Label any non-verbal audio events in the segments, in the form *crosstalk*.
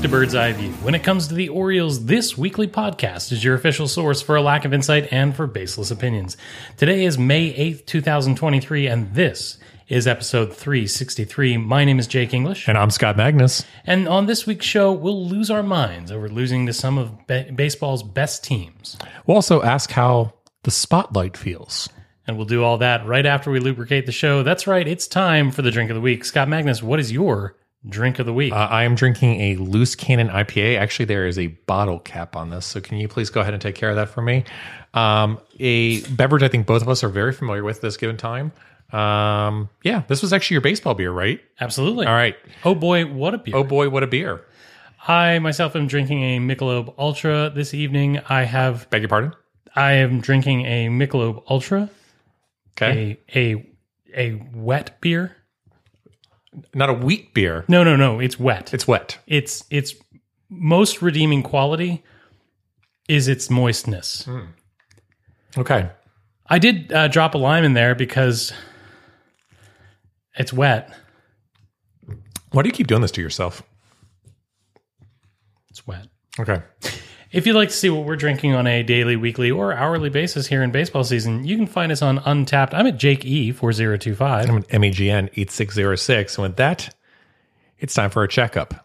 Back to Bird's Eye View. When it comes to the Orioles, this weekly podcast is your official source for a lack of insight and for baseless opinions. Today is May 8th, 2023, and this is episode 363. My name is Jake English. And I'm Scott Magnus. And on this week's show, we'll lose our minds over losing to some of ba- baseball's best teams. We'll also ask how the spotlight feels. And we'll do all that right after we lubricate the show. That's right, it's time for the drink of the week. Scott Magnus, what is your drink of the week? Uh, I am drinking a loose cannon IPA. Actually, there is a bottle cap on this. So can you please go ahead and take care of that for me? Um, a beverage I think both of us are very familiar with this given time. Um, yeah, this was actually your baseball beer, right? Absolutely. All right. Oh boy, what a beer. Oh boy, what a beer. I myself am drinking a Michelob Ultra this evening. I have Beg your pardon? I am drinking a Michelob Ultra, Okay. a a a wet beer. Not a wheat beer. No, no, no, it's wet. It's wet. Its its most redeeming quality is its moistness. Okay. I did uh, drop a lime in there because it's wet. Why do you keep doing this to yourself? It's wet. Okay. If you'd like to see what we're drinking on a daily, weekly, or hourly basis here in baseball season, you can find us on Untappd. I'm at Jake E four zero two five. I'm an MEGN 8606. And with that, it's time for a checkup.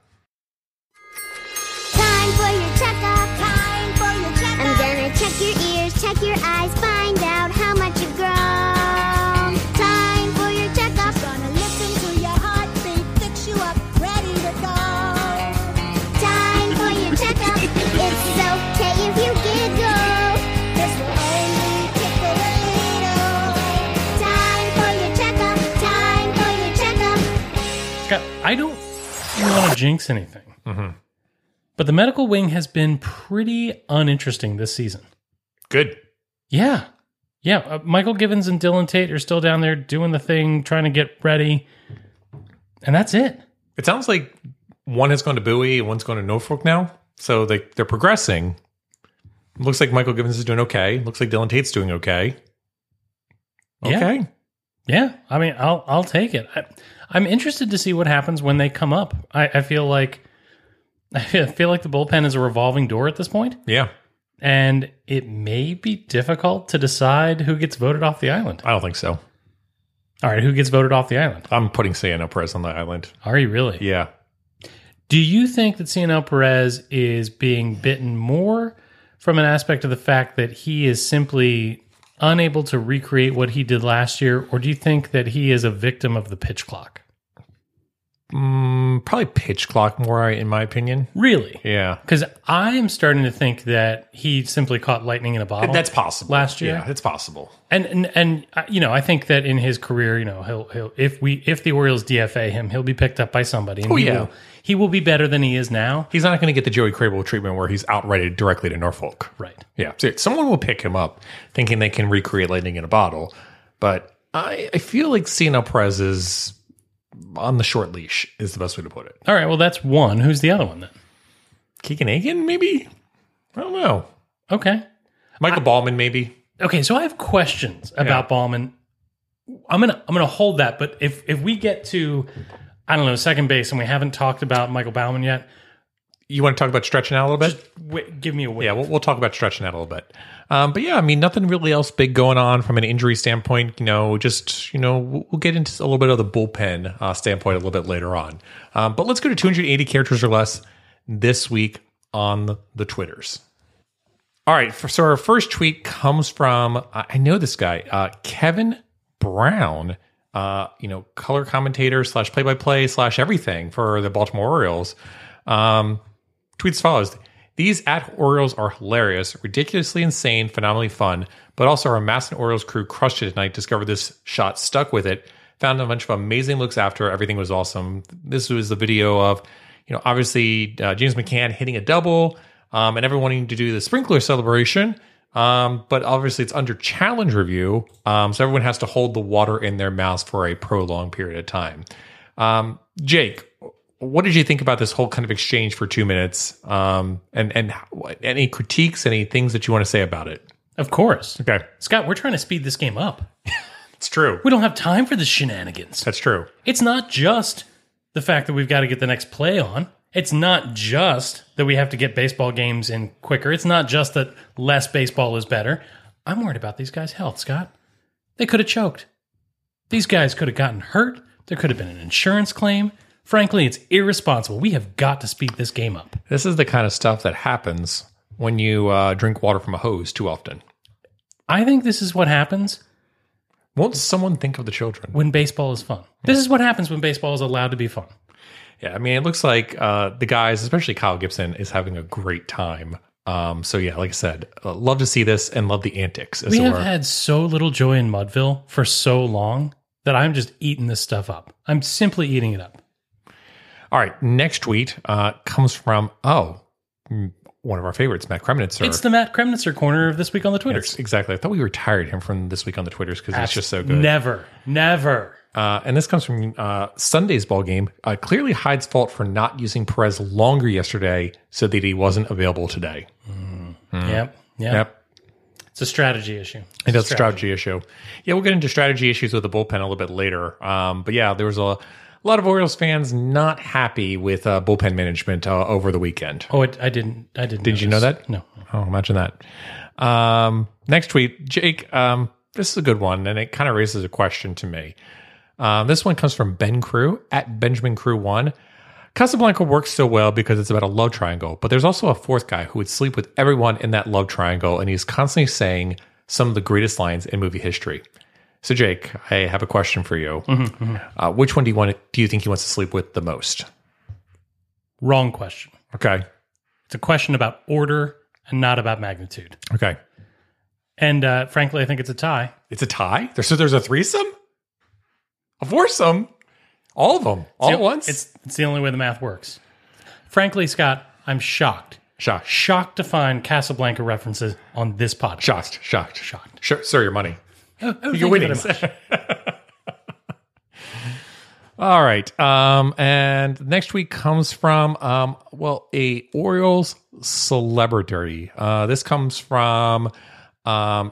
Want to jinx anything, but the medical wing has been pretty uninteresting this season. Good. Yeah. Yeah. Uh, Michael Givens and Dylan Tate are still down there doing the thing, trying to get ready. And that's it. It sounds like one has gone to Bowie and one's going to Norfolk now. So they, they're progressing. Looks like Michael Givens is doing okay. Looks like Dylan Tate's doing okay. Yeah. Okay. Yeah. I mean, I'll, I'll take it. I, I'm interested to see what happens when they come up. I, I feel like, *laughs* I feel, like the bullpen is a revolving door at this point, Yeah. and it may be difficult to decide who gets voted off the island. I don't think so. All right. Who gets voted off the island? I'm putting Cionel Perez on the island. Are you really? Yeah. Do you think that Cionel Perez is being bitten more from an aspect of the fact that he is simply unable to recreate what he did last year, or do you think that he is a victim of the pitch clock? Mm, probably pitch clock more, in my opinion. Really? Yeah. Because I am starting to think that he simply caught lightning in a bottle. That's possible. Last year? Yeah, it's possible. and and and uh, you know, I think that in his career, you know, he'll he'll if we if the Orioles DFA him, he'll be picked up by somebody. And Oh, yeah. will, he will be better than he is now. He's not going to get the Joey Krehbiel treatment where he's outrighted directly to Norfolk. Right. Yeah. So someone will pick him up thinking they can recreate lightning in a bottle. But I, I feel like Cionel Perez is on the short leash, is the best way to put it. All right. Well, that's one. Who's the other one then? Keegan Akin, maybe? I don't know. Okay. Michael Baumann, maybe? Okay, so I have questions about Baumann. I'm gonna I'm gonna hold that, but if if we get to I don't know second base and we haven't talked about Michael Baumann yet, You want to talk about stretching out a little bit? wait, give me a. Yeah, we'll, we'll talk about stretching out a little bit. Um, but yeah, I mean, nothing really else big going on from an injury standpoint. You know, just, you know, we'll, we'll get into a little bit of the bullpen uh, standpoint a little bit later on. Um, but let's go to 280 characters or less this week on the, the Twitters. All right. For, so our first tweet comes from, I I know this guy, uh, Kevin Brown, uh, you know, color commentator slash play by play slash everything for the Baltimore Orioles. Um, tweets follows These at Orioles are hilarious, ridiculously insane, phenomenally fun, but also our MASN Orioles crew crushed it tonight, discovered this shot, stuck with it, found a bunch of amazing looks after. Everything was awesome. This was the video of, you know, obviously uh, James McCann hitting a double um, and everyone wanting to do the sprinkler celebration. Um, but obviously it's under challenge review. Um, so everyone has to hold the water in their mouths for a prolonged period of time. Um, Jake, what did you think about this whole kind of exchange for two minutes? Um, and and any critiques, any things that you want to say about it? Of course. Okay, Scott, we're trying to speed this game up. *laughs* it's true. We don't have time for the shenanigans. That's true. It's not just the fact that we've got to get the next play on It's not just that we have to get baseball games in quicker. It's not just that less baseball is better. I'm worried about these guys' health, Scott. They could have choked. These guys could have gotten hurt. There could have been an insurance claim. Frankly, it's irresponsible. We have got to speed this game up. This is the kind of stuff that happens when you uh, drink water from a hose too often. I think this is what happens Won't someone think of the children? when baseball is fun. This is what happens when baseball is allowed to be fun. Yeah, I mean, it looks like uh, the guys, especially Kyle Gibson, is having a great time. Um, so yeah, like I said, uh, love to see this and love the antics. As we have were. had so little joy in Mudville for so long that I'm just eating this stuff up. I'm simply eating it up. All right, next tweet uh, comes from oh, mm, one of our favorites, Matt Kremnitzer. It's the Matt Kremnitzer corner of this week on the Twitter. exactly. I thought we retired him from this week on the Twitters because it's just so good. Never, never. Uh, and this comes from uh, Sunday's ball game. Uh, clearly, Hyde's fault for not using Perez longer yesterday, so that he wasn't available today. Yep, yep. Yep, It's a strategy issue. It's a that's a strategy issue. Yeah, we'll get into strategy issues with the bullpen a little bit later. Um, but yeah, there was a, a lot of Orioles fans not happy with uh, bullpen management uh, over the weekend. Oh, it, I didn't. I didn't. Did you know that? No. Oh, imagine that. Um, next tweet, Jake. Um, this is a good one, and it kind of raises a question to me. Um, this one comes from Ben Crew at Benjamin Crew One. Casablanca works so well because it's about a love triangle, but there's also a fourth guy who would sleep with everyone in that love triangle, and he's constantly saying some of the greatest lines in movie history. So, Jake, I have a question for you. Uh, which one do you want? Do you think he wants to sleep with the most? Wrong question. Okay. It's a question about order and not about magnitude. Okay. And uh, frankly, I think it's a tie. It's a tie. So there's a threesome, a foursome, all of them, all at once. It's it's the only way the math works. Frankly, Scott, I'm shocked. shocked, Shocked to find Casablanca references on this podcast. shocked, shocked, Shocked. Sure, sir, your money. Oh, oh, You're thank you winning. *laughs* all right. Um, and next week comes from um, well, a Orioles celebrity. Uh, this comes from um,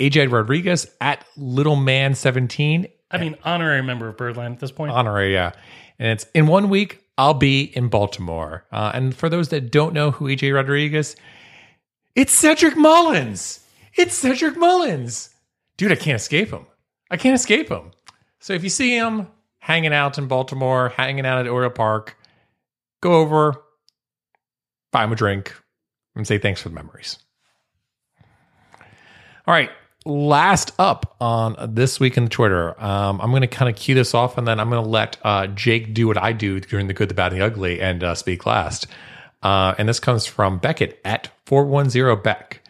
AJ Rodriguez at Little Man Seventeen. I mean, honorary member of Birdland at this point. honorary, yeah. And it's in one week, I'll be in Baltimore. Uh, and for those that don't know who EJ Rodriguez, it's Cedric Mullins. It's Cedric Mullins. Dude, I can't escape him. I can't escape him. So if you see him hanging out in Baltimore, hanging out at Oriole Park, go over, buy him a drink, and say thanks for the memories. All right. Last up on this week in the Twitter, um, I'm going to kind of cue this off, and then I'm going to let uh, Jake do what I do during the good, the bad, and the ugly, and uh, speak last. Uh, and this comes from Beckett at 410 Beck,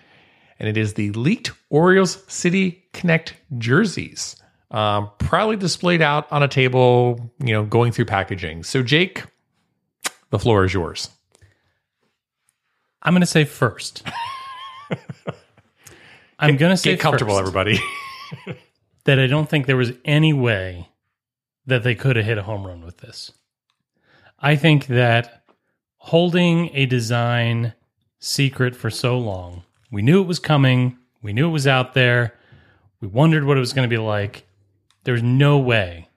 and it is the leaked Orioles City Connect jerseys, um, proudly displayed out on a table, you know, going through packaging. So, Jake, the floor is yours. I'm going to say first. *laughs* I'm going to say Get comfortable, first everybody. *laughs* that I don't think there was any way that they could have hit a home run with this. I think that holding a design secret for so long, we knew it was coming, we knew it was out there, we wondered what it was going to be like. There's no way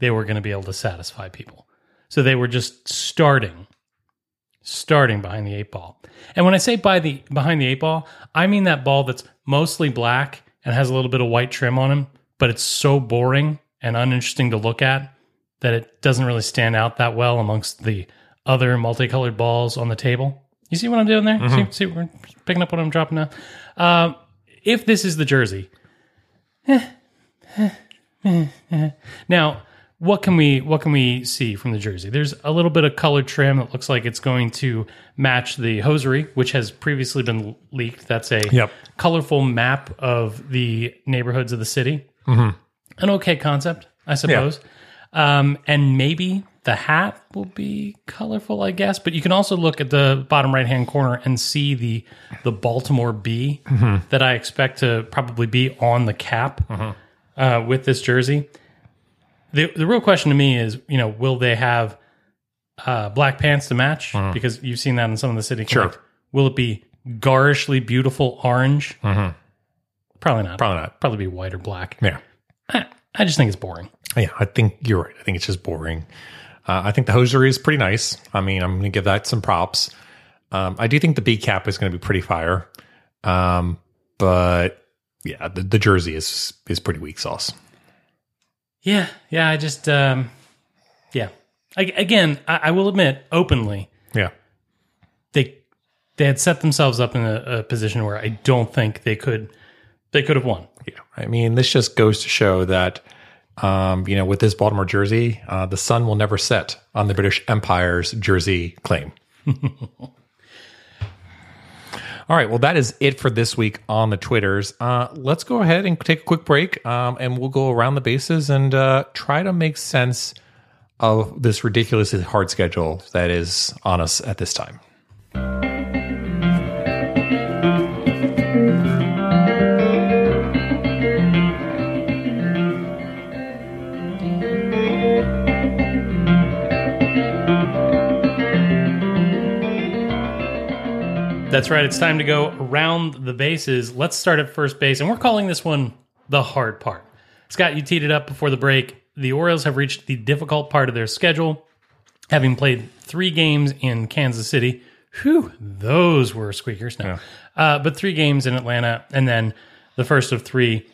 they were going to be able to satisfy people. So they were just starting starting behind the eight ball. And when I say by the behind the eight ball, I mean that ball that's mostly black and has a little bit of white trim on him, but it's so boring and uninteresting to look at that it doesn't really stand out that well amongst the other multicolored balls on the table. You see what I'm doing there? See, mm-hmm. see, we're picking up what I'm dropping now. Um, if this is the jersey, eh, eh, eh, now what can we what can we see from the jersey? There's a little bit of colored trim that looks like it's going to match the hosiery, which has previously been leaked. That's a Yep. colorful map of the neighborhoods of the city. An okay concept, I suppose. Um, and maybe the hat will be colorful, I guess. But you can also look at the bottom right hand corner and see the the Baltimore B that I expect to probably be on the cap uh, with this jersey. The the real question to me is, you know, will they have uh, black pants to match? Because you've seen that in some of the city. Connect. Will it be garishly beautiful orange? Probably not. Probably not. Probably be white or black. Yeah. I, I just think it's boring. Yeah, I think you're right. I think it's just boring. Uh, I think the hosiery is pretty nice. I mean, I'm going to give that some props. Um, I do think the B cap is going to be pretty fire. Um, but yeah, the, the jersey is is pretty weak sauce. Yeah, yeah. I just, um, yeah. I, again, I, I will admit openly Yeah. they they had set themselves up in a, a position where I don't think they could they could have won. Yeah, I mean, this just goes to show that, um, you know, with this Baltimore jersey, uh, the sun will never set on the British Empire's jersey claim. *laughs* All right, well, that is it for this week on the Twitters. Uh, let's go ahead and take a quick break, um, and we'll go around the bases and uh, try to make sense of this ridiculously hard schedule that is on us at this time. That's right. It's time to go around the bases. Let's start at first base, and we're calling this one the hard part. Scott, you teed it up before the break. The Orioles have reached the difficult part of their schedule, having played three games in Kansas City. Whew, those were squeakers. No, uh, but three games in Atlanta, and then the first of three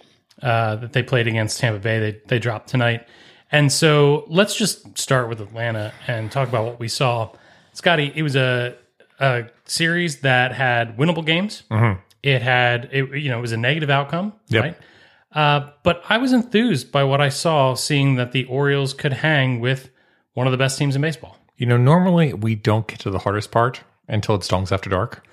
uh, that they played against Tampa Bay. They they dropped tonight, and so let's just start with Atlanta and talk about what we saw. Scotty, it was a a series that had winnable games. It had it, you know it was a negative outcome, Yep. right? Uh, but I was enthused by what I saw, seeing that the Orioles could hang with one of the best teams in baseball. You know, normally we don't get to the hardest part until it's Dongs After Dark.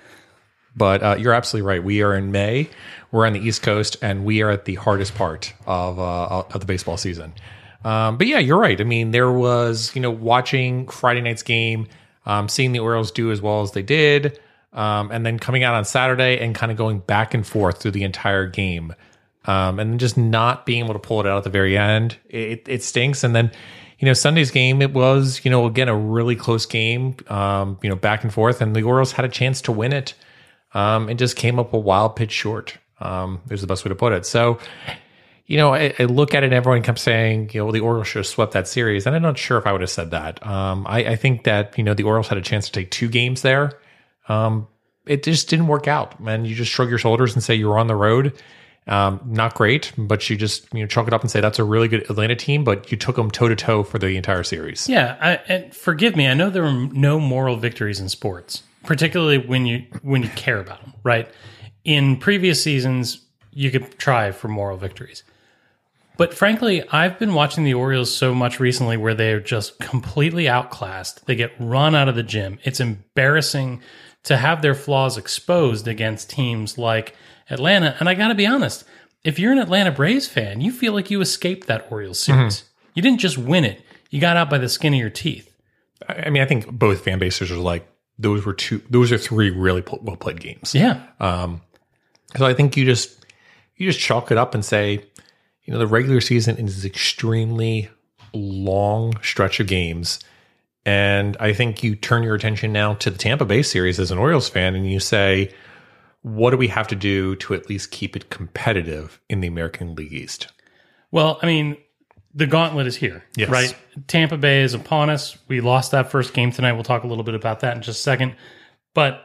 But uh, you're absolutely right. We are in May. We're on the East Coast, and we are at the hardest part of uh, of the baseball season. Um, but yeah, you're right. I mean, there was you know watching Friday night's game, um, seeing the Orioles do as well as they did, um, and then coming out on Saturday and kind of going back and forth through the entire game, um, and just not being able to pull it out at the very end. It, it stinks. And then you know Sunday's game, it was you know again a really close game, um, you know back and forth, and the Orioles had a chance to win it um, and just came up a wild pitch short. Um, is the best way to put it. So, you know, I, I look at it and everyone kept saying, you know, well, the Orioles should have swept that series. And I'm not sure if I would have said that. Um, I, I think that, you know, the Orioles had a chance to take two games there. Um, it just didn't work out. And you just shrug your shoulders and say you were on the road. Um, not great, but you just, you know, chalk it up and say that's a really good Atlanta team, but you took them toe to toe for the entire series. Yeah, I, and forgive me. I know there are no moral victories in sports, particularly when you when you care about them. Right? In previous seasons, you could try for moral victories, but frankly, I've been watching the Orioles so much recently where they're just completely outclassed. They get run out of the gym. It's embarrassing to have their flaws exposed against teams like Atlanta. And I got to be honest, if you're an Atlanta Braves fan, you feel like you escaped that Orioles series. You didn't just win it; you got out by the skin of your teeth. I I mean, I think both fan bases are like, those were two, those are three really well played games. Yeah. Um, So I think you just you just chalk it up and say, you know, the regular season is an extremely long stretch of games. And I think you turn your attention now to the Tampa Bay series as an Orioles fan and you say, what do we have to do to at least keep it competitive in the American League East? Well, I mean, the gauntlet is here, Yes. right? Tampa Bay is upon us. We lost that first game tonight. We'll talk a little bit about that in just a second. But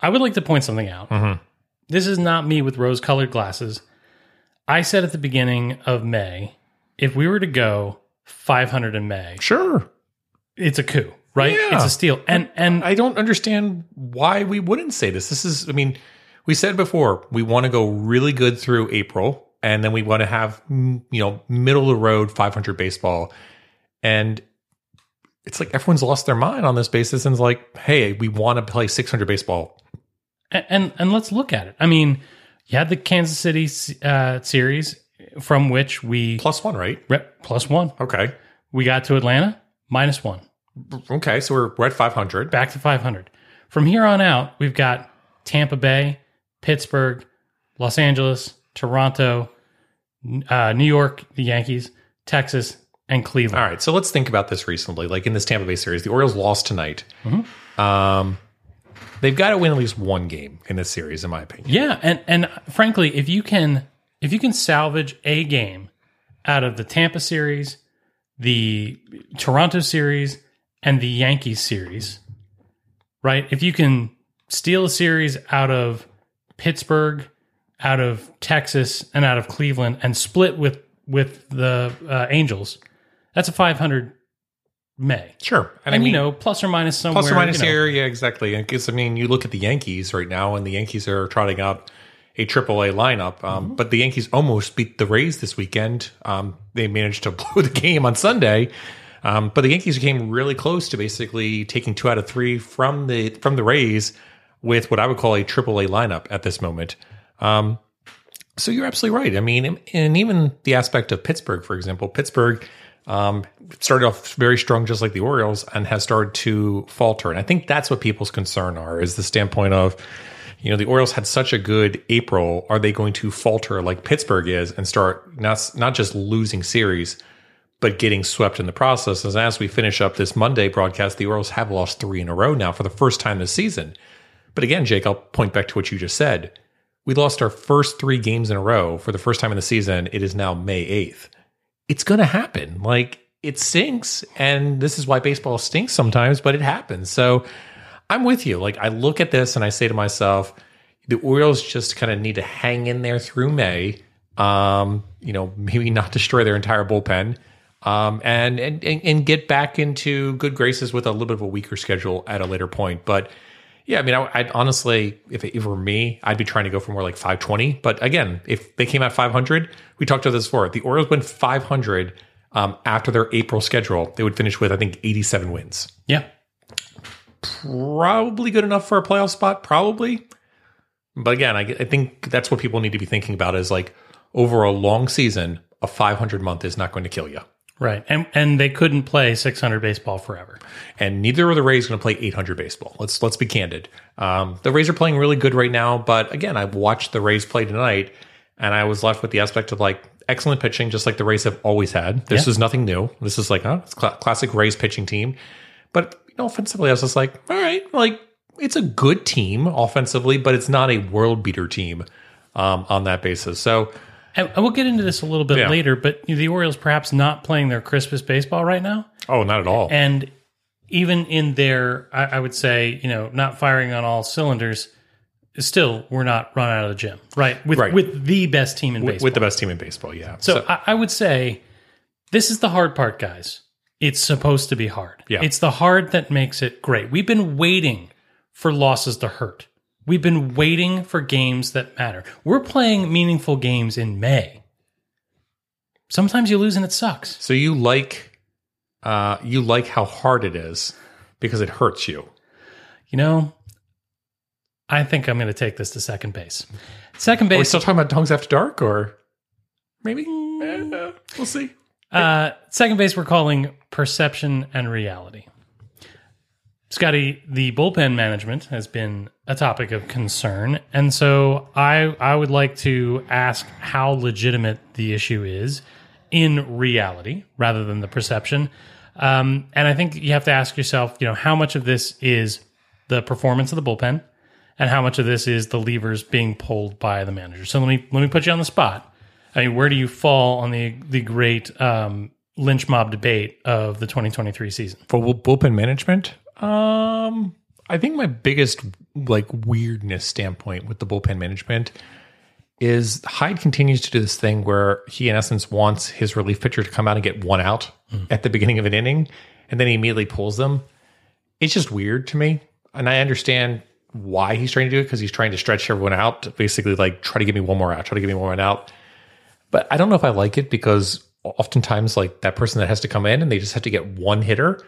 I would like to point something out. Mm-hmm. This is not me with rose colored glasses. I said at the beginning of May, if we were to go 500 in May, Sure. it's a coup, right? Yeah. It's a steal. And and I don't understand why we wouldn't say this. This is, I mean, we said before, we want to go really good through April, and then we want to have, mm, you know, middle of the road 500 baseball. And it's like everyone's lost their mind on this basis and is like, hey, we want to play 600 baseball. and and let's look at it. I mean, you had the Kansas City uh, series from which we Plus one, right? rep plus one. Okay. We got to Atlanta minus one, Okay. So we're, we're at 500. back to 500. From here on out, we've got Tampa Bay, Pittsburgh, Los Angeles, Toronto, uh, New York, the Yankees, Texas, and Cleveland. All right. So let's think about this recently. Like in this Tampa Bay series, the Orioles lost tonight. Um, they've got to win at least one game in this series, in my opinion. Yeah, and and frankly, if you can if you can salvage a game out of the Tampa series, the Toronto series, and the Yankees series, right? If you can steal a series out of Pittsburgh, out of Texas, and out of Cleveland, and split with with the uh, Angels, that's a 500 May. Sure. And, I mean, you know, plus or minus somewhere. plus or minus you know, here, yeah, exactly. Because I mean, you look at the Yankees right now, and the Yankees are trotting out a AAA lineup. Um, Mm-hmm. But the Yankees almost beat the Rays this weekend. Um, they managed to *laughs* blow the game on Sunday. Um, but the Yankees came really close to basically taking two out of three from the from the Rays with what I would call a AAA lineup at this moment. Um, so you're absolutely right. I mean, and- and even the aspect of Pittsburgh, for example, Pittsburgh um, started off very strong, just like the Orioles, and has started to falter. And I think that's what people's concern are: is the standpoint of, you know, the Orioles had such a good April. Are they going to falter like Pittsburgh is and start not not just losing series, but getting swept in the process? As as we finish up this Monday broadcast, the Orioles have lost three in a row now for the first time this season. But again, Jake, I'll point back to what you just said. We lost our first three games in a row for the first time in the season. It is now May 8th. It's going to happen. Like, it stinks. And this is why baseball stinks sometimes, but it happens. So I'm with you. Like, I look at this and I say to myself, the Orioles just kind of need to hang in there through May. Um, you know, *laughs* maybe not destroy their entire bullpen. Um, and and and get back into good graces with a little bit of a weaker schedule at a later point. But yeah, I mean, I, I'd honestly, if it, if it were me, I'd be trying to go for more like 520. But again, if they came out 500, we talked about this before. The Orioles went 500 um, after their April schedule. They would finish with, I think, 87 wins. Yeah. Probably good enough for a playoff spot, probably. But again, I, I think that's what people need to be thinking about is like over a long season, a 500 month is not going to kill you. Right. And and they couldn't play 600 baseball forever. and neither are the Rays going to play 800 baseball. Let's let's be candid. Um, the Rays are playing really good right now, but again, I watched the Rays play tonight, and I was left with the aspect of like excellent pitching, just like the Rays have always had. This Yeah. is nothing new. This is like, huh, it's cla classic Rays pitching team. But you know, offensively, I was just like, all right, like it's a good team offensively, but it's not a world beater team um, on that basis. So And and we'll get into this a little bit Yeah. later, but the Orioles perhaps not playing their Christmas baseball right now. oh, not at all. And even in their, I, I would say, you know, not firing on all cylinders, still we're not run out of the gym, right? With Right. with the best team in with, baseball. with the best team in baseball, yeah. so I, I would say this is the hard part, guys. It's supposed to be hard. Yeah. It's the hard that makes it great. We've been waiting for losses to hurt. We've been waiting for games that matter. We're playing meaningful games in May. Sometimes you lose and it sucks. So you like uh you like how hard it is because it hurts you. You know, I think I'm going to take this to second base. Second Are we base, still talking about Tongues After Dark or maybe? Eh, we'll see. uh, second base, we're calling perception and reality. Scotty, the bullpen management has been a topic of concern, and so I I would like to ask how legitimate the issue is in reality rather than the perception. Um, and I think you have to ask yourself, you know, how much of this is the performance of the bullpen, and how much of this is the levers being pulled by the manager. So let me let me put you on the spot. I mean, where do you fall on the the great um, lynch mob debate of the 2023 season? For bullpen management, um, I think my biggest like weirdness standpoint with the bullpen management is Hyde continues to do this thing where he, in essence, wants his relief pitcher to come out and get one out at the beginning of an inning, and then he immediately pulls them. It's just weird to me, and I understand why he's trying to do it because he's trying to stretch everyone out, basically like try to give me one more out, try to give me one more out. But I don't know if I like it because oftentimes, like that person that has to come in and they just have to get one hitter.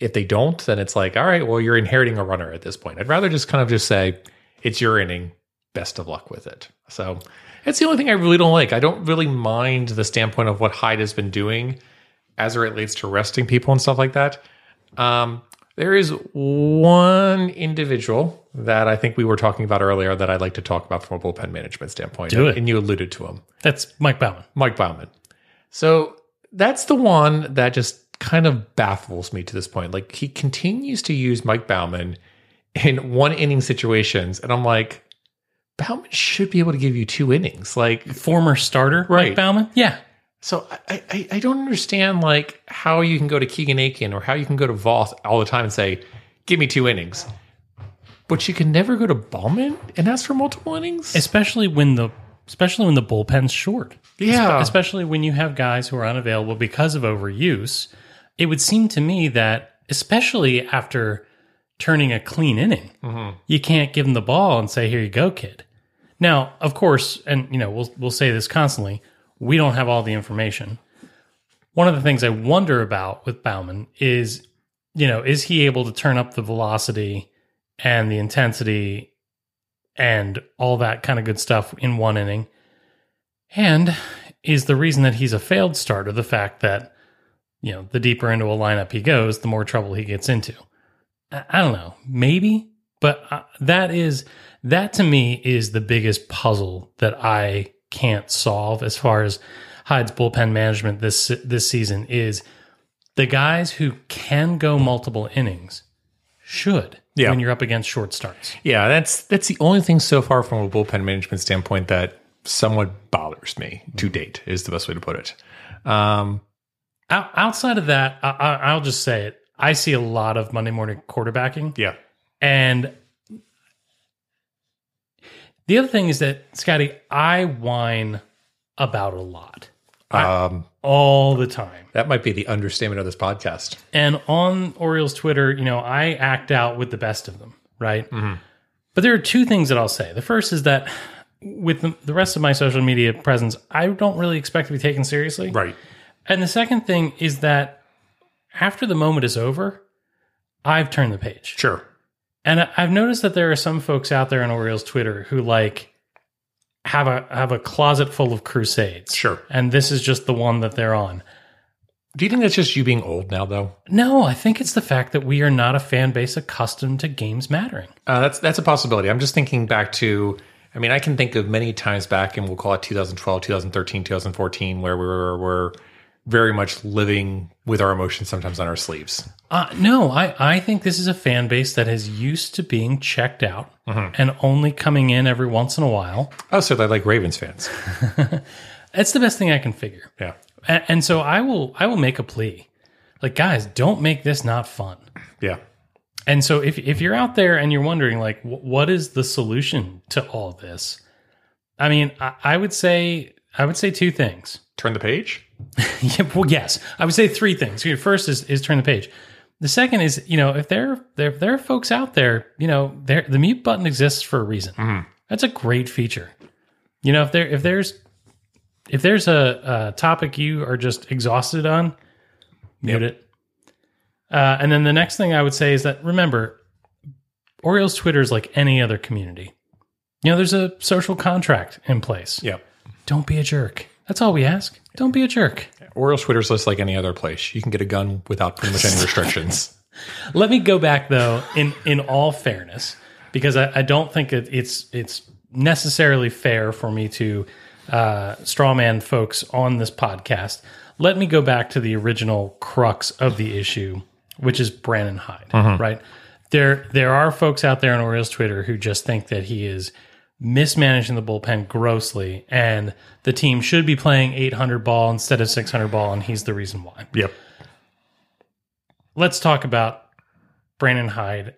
If they don't, then it's like, all right, well, you're inheriting a runner at this point. I'd rather just kind of just say, it's your inning. Best of luck with it. So it's the only thing I really don't like. I don't really mind the standpoint of what Hyde has been doing as it relates to resting people and stuff like that. Um, there is one individual that I think we were talking about earlier that I'd like to talk about from a bullpen management standpoint. Do it. And you alluded to him. That's Mike Baumann. Mike Baumann. So that's the one that just kind of baffles me to this point. Like he continues to use Mike Baumann in one inning situations, and I'm like, Baumann should be able to give you two innings. Like, Former starter Right. Mike Baumann. Yeah, So I, I, I don't understand like how you can go to Keegan Akin or how you can go to Voth all the time and say, "Give me two innings," but you can never go to Baumann and ask for multiple innings. especially when the especially when the bullpen's short. Yeah. especially when you have guys who are unavailable because of overuse. It would seem to me that especially after turning a clean inning, mm-hmm. you can't give him the ball and say, "Here you go, kid." Now, of course, and you know we'll we'll say this constantly. We don't have all the information. One of the things I wonder about with Baumann is, you know, is he able to turn up the velocity and the intensity and all that kind of good stuff in one inning? And is the reason that he's a failed starter the fact that, you know, the deeper into a lineup he goes, the more trouble he gets into? I, I don't know. Maybe, but uh, that is, that to me is the biggest puzzle that I can't solve as far as Hyde's bullpen management this this season is the guys who can go multiple innings should Yeah. when you're up against short starts. Yeah, that's that's the only thing so far from a bullpen management standpoint that somewhat bothers me to date. Is the best way to put it. Um, Outside of that, I, I, I'll just say it. I see a lot of Monday morning quarterbacking, yeah, and the other thing is that Scotty, I whine about a lot um, all the time. that might be the understatement of this podcast. And on Orioles Twitter, you know, I act out with the best of them, right? But there are two things that I'll say. The first is that with the rest of my social media presence, I don't really expect to be taken seriously. Right. And the second thing is that after the moment is over, I've turned the page. Sure. And I've noticed that there are some folks out there on Orioles Twitter who like have a have a closet full of crusades. Sure. And this is just the one that they're on. Do you think that's just you being old now, though? No, I think it's the fact that we are not a fan base accustomed to games mattering. Uh, that's that's a possibility. I'm just thinking back to. I mean, I can think of many times back, and we'll call it 2012, 2013, 2014, where we were, were very much living with our emotions sometimes on our sleeves. Uh, no, I, I think this is a fan base that is used to being checked out and only coming in every once in a while. Oh, so they're like Ravens fans. *laughs* That's the best thing I can figure. Yeah. And, and so I will I will make a plea. Like guys, don't make this not fun. Yeah. And so if if you're out there and you're wondering like wh- what is the solution to all this? I mean, I, I would say I would say two things. Turn the page. *laughs* yeah, well, yes, I would say three things. First is is turn the page. The second is you know if there there there are folks out there you know there the mute button exists for a reason. That's a great feature. You know if there if there's if there's a, a topic you are just exhausted on, mute it. Uh, and then the next thing I would say is that remember, Orioles Twitter is like any other community. You know, there's a social contract in place. Yeah. Don't be a jerk. That's all we ask. Don't be a jerk. Orioles Twitter's just like any other place. You can get a gun without pretty much any restrictions. *laughs* Let me go back though, in in all fairness, because I, I don't think it, it's it's necessarily fair for me to uh, strawman folks on this podcast. Let me go back to the original crux of the issue, which is Brandon Hyde. Right there, there are folks out there on Orioles Twitter who just think that he is mismanaging the bullpen grossly, and the team should be playing 800 ball instead of 600 ball, and he's the reason why yep. let's talk about Brandon Hyde.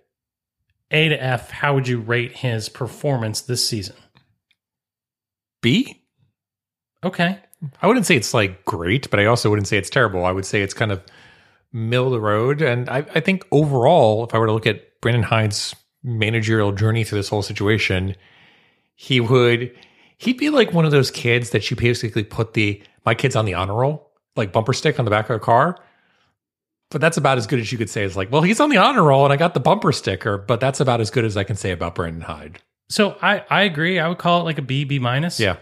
A to F, how would you rate his performance this season? B? Okay. I wouldn't say it's like great, but I also wouldn't say it's terrible. I would say it's kind of middle of the road. And I, I think overall, if I were to look at Brandon Hyde's managerial journey through this whole situation, he would he'd be like one of those kids that you basically put the my kid's on the honor roll, like bumper stick on the back of a car. But that's about as good as you could say. It's like, well, he's on the honor roll and I got the bumper sticker, but that's about as good as I can say about Brandon Hyde. So I, I agree. I would call it like a B, B minus. Yeah.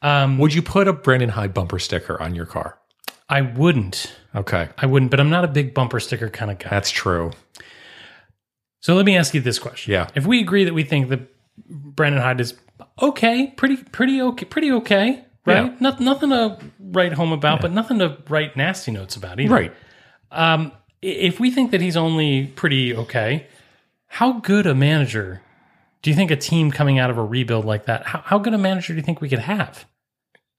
Um, Would you put a Brandon Hyde bumper sticker on your car? I wouldn't. Okay. I wouldn't, but I'm not a big bumper sticker kind of guy. That's true. so let me ask you this question. Yeah. If we agree that we think that Brandon Hyde is okay, pretty, pretty okay, pretty okay, right? Yeah. Not, nothing to write home about, but nothing to write nasty notes about either. Right. Um, if we think that he's only pretty okay, how good a manager do you think a team coming out of a rebuild like that? How, how good a manager do you think we could have?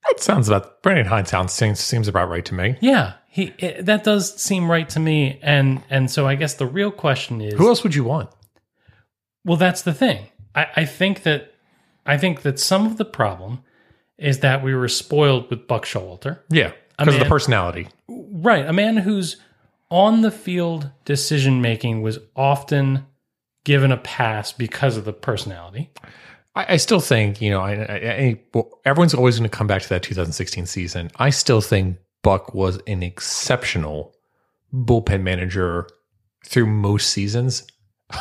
I'd sounds about Brandon Hines sounds seems, seems about right to me. Yeah, he it, that does seem right to me. And and so I guess the real question is, Who else would you want? well, that's the thing. I, I think that I think that some of the problem is that we were spoiled with Buck Showalter. Yeah, because of the personality. Right. A man whose on the field decision making was often given a pass because of the personality. I, I still think you know, I, I, everyone's always going to come back to that 2016 season. I still think Buck was an exceptional bullpen manager through most seasons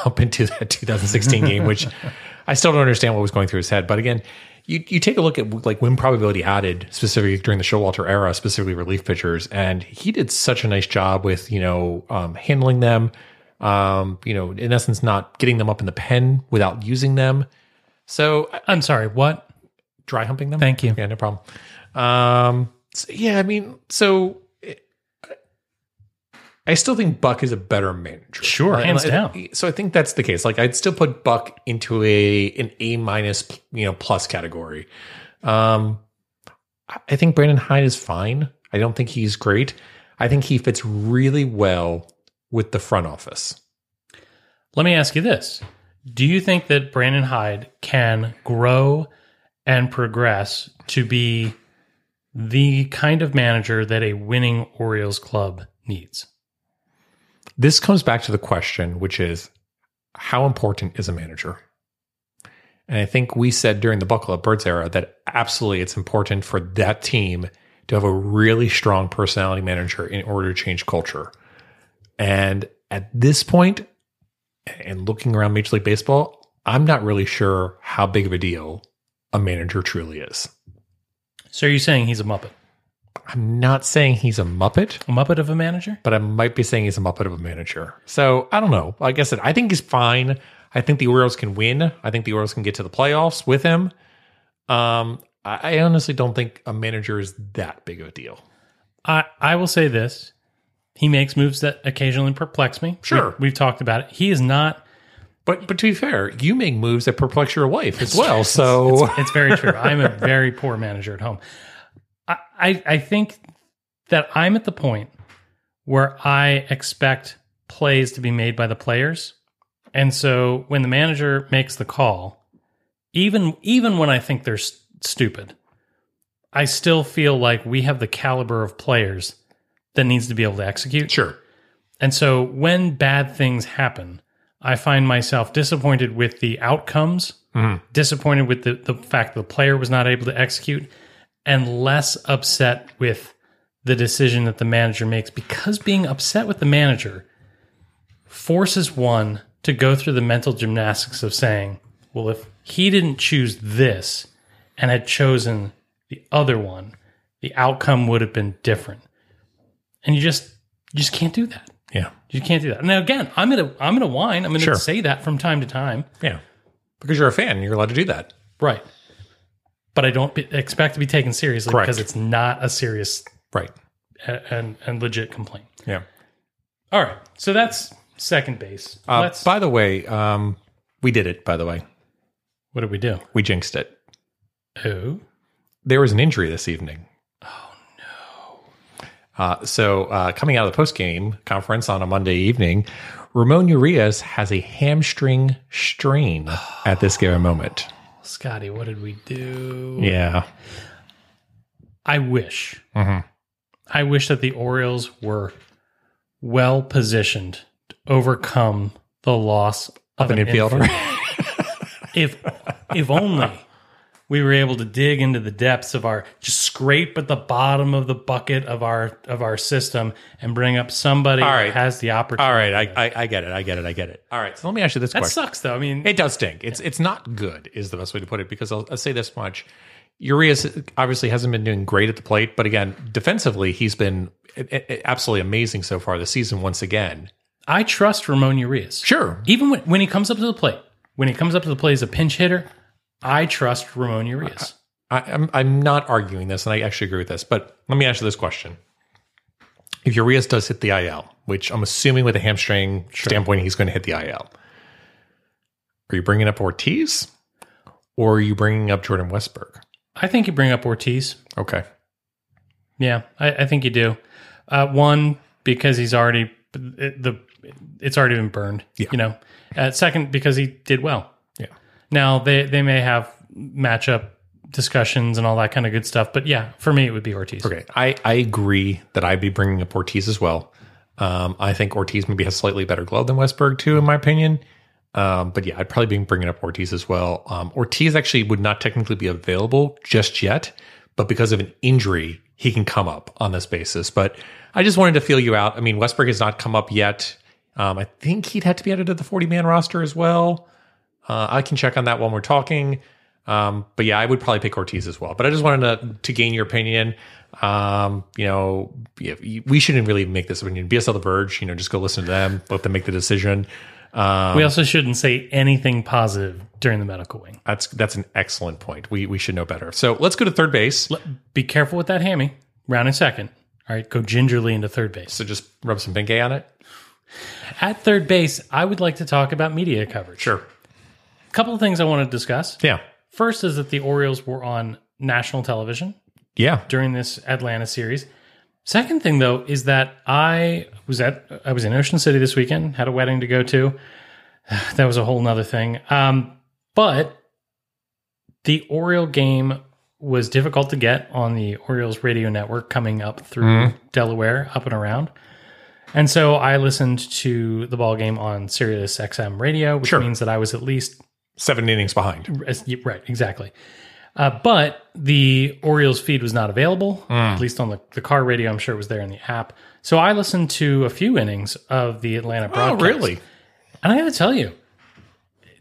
up into that 2016 game, which *laughs* I still don't understand what was going through his head. But again, you you take a look at like win probability added specifically during the Showalter era, specifically relief pitchers, and he did such a nice job with you know um, handling them. Um, you know, in essence, not getting them up in the pen without using them. So I'm sorry, what? dry humping them. Thank you. Yeah, no problem. Um, so, yeah, I mean, so I still think Buck is a better manager. Sure, And hands I- down. So I think that's the case. Like, I'd still put Buck into a an A minus, you know, plus category. Um, I- I think Brandon Hyde is fine. I don't think he's great. I think he fits really well with the front office. Let me ask you this. Do you think that Brandon Hyde can grow and progress to be the kind of manager that a winning Orioles club needs? This comes back to the question, which is how important is a manager? And I think we said during the Buckle Up Birds era that absolutely it's important for that team to have a really strong personality manager in order to change culture. And at this point, and looking around Major League Baseball, I'm not really sure how big of a deal a manager truly is. So are you saying he's a Muppet? I'm not saying he's a Muppet. A Muppet of a manager? but I might be saying he's a Muppet of a manager. So I don't know. Like I said, I think he's fine. I think the Orioles can win. I think the Orioles can get to the playoffs with him. Um, I, I honestly don't think a manager is that big of a deal. I, I will say this. He makes moves that occasionally perplex me. Sure. We, have talked about it. He is not But but to be fair, you make moves that perplex your wife as well. So It's very true. *laughs* I'm a very poor manager at home. I, I, I think that I'm at the point where I expect plays to be made by the players. And so when the manager makes the call, even even when I think they're s- stupid, I still feel like we have the caliber of players that needs to be able to execute. sure. And so when bad things happen, I find myself disappointed with the outcomes, mm-hmm. disappointed with the, the fact that the player was not able to execute, and less upset with the decision that the manager makes because being upset with the manager forces one to go through the mental gymnastics of saying, well, if he didn't choose this and had chosen the other one, the outcome would have been different. And you just you just can't do that. Yeah. You can't do that. Now again, I'm gonna I'm gonna whine. I'm gonna Sure. say that from time to time. Yeah. Because you're a fan, you're allowed to do that. Right. But I don't be, expect to be taken seriously Correct. because it's not a serious Right. and, and legit complaint. Yeah. All right. So that's second base. Uh, Let's by the way, um, we did it. By the way, what did we do? we jinxed it. Who? there was an injury this evening. Oh no! Uh, so uh, coming out of the post game conference on a Monday evening, Ramon Urias has a hamstring strain at this given moment. Scotty, what did we do? Yeah, I wish. Mm-hmm. I wish that the Orioles were well positioned to overcome the loss of, an infielder. if if only we were able to dig into the depths of our just scrape at the bottom of the bucket of our of our system and bring up somebody All that has the opportunity. All right, I, I, I get it. I get it. I get it. All right, so let me ask you this that question. sucks though. I mean, It does stink. It's it's not good, is the best way to put it. Because I'll, I'll say this much: Urias obviously hasn't been doing great at the plate, but again, defensively, he's been absolutely amazing so far this season. Once again, I trust Ramon Urias. sure, Even when, when he comes up to the plate, when he comes up to the plate as a pinch hitter, I trust Ramon Urias. I, I'm I'm not arguing this, and I actually agree with this. But let me ask you this question: If Urias does hit the IL, which I'm assuming with a hamstring standpoint, he's going to hit the IL, are you bringing up Ortiz, or are you bringing up Jordan Westburg? I think you bring up Ortiz. Okay. Yeah, I, I think you do. Uh, one because he's already it, the it's already been burned. Yeah. You know. Uh, second because he did well. Now they they may have matchup discussions and all that kind of good stuff, but yeah, for me it would be Ortiz. Okay. I, I agree that I'd be bringing up Ortiz as well. Um, I think Ortiz maybe has slightly better glove than Westburg, too, in my opinion. Um, but yeah, I'd probably be bringing up Ortiz as well. Um, Ortiz actually would not technically be available just yet, but because of an injury, he can come up on this basis. But I just wanted to feel you out. I mean, Westburg has not come up yet. Um, I think he'd have to be added to the 40 man roster as well. Uh, I can check on that when we're talking. Um, but yeah, I would probably pick Ortiz as well. But I just wanted to, to gain your opinion. Um, you know, we shouldn't really make this opinion. BSL The Verge, you know, just go listen to them, let them make the decision. Um, We also shouldn't say anything positive during the medical wing. that's that's an excellent point. We we should know better. So let's go to third base. L- Be careful with that hammy. Rounding second. All right, go gingerly into third base. So just rub some Bengay on it. At third base, I would like to talk about media coverage. Sure. Couple of things I want to discuss. Yeah. First is that the Orioles were on national television Yeah. during this Atlanta series. Second thing though is that I was at I was in Ocean City this weekend, had a wedding to go to. *sighs* That was a whole nother thing. Um, but the Oriole game was difficult to get on the Orioles radio network coming up through Delaware, up and around. And so I listened to the ball game on Sirius XM radio, which Sure. means that I was at least Seven innings behind. Right, exactly. Uh, but the Orioles feed was not available, Hmm. at least on the, the car radio. I'm sure it was there in the app. So I listened to a few innings of the Atlanta Oh, broadcast. really? And I got to tell you,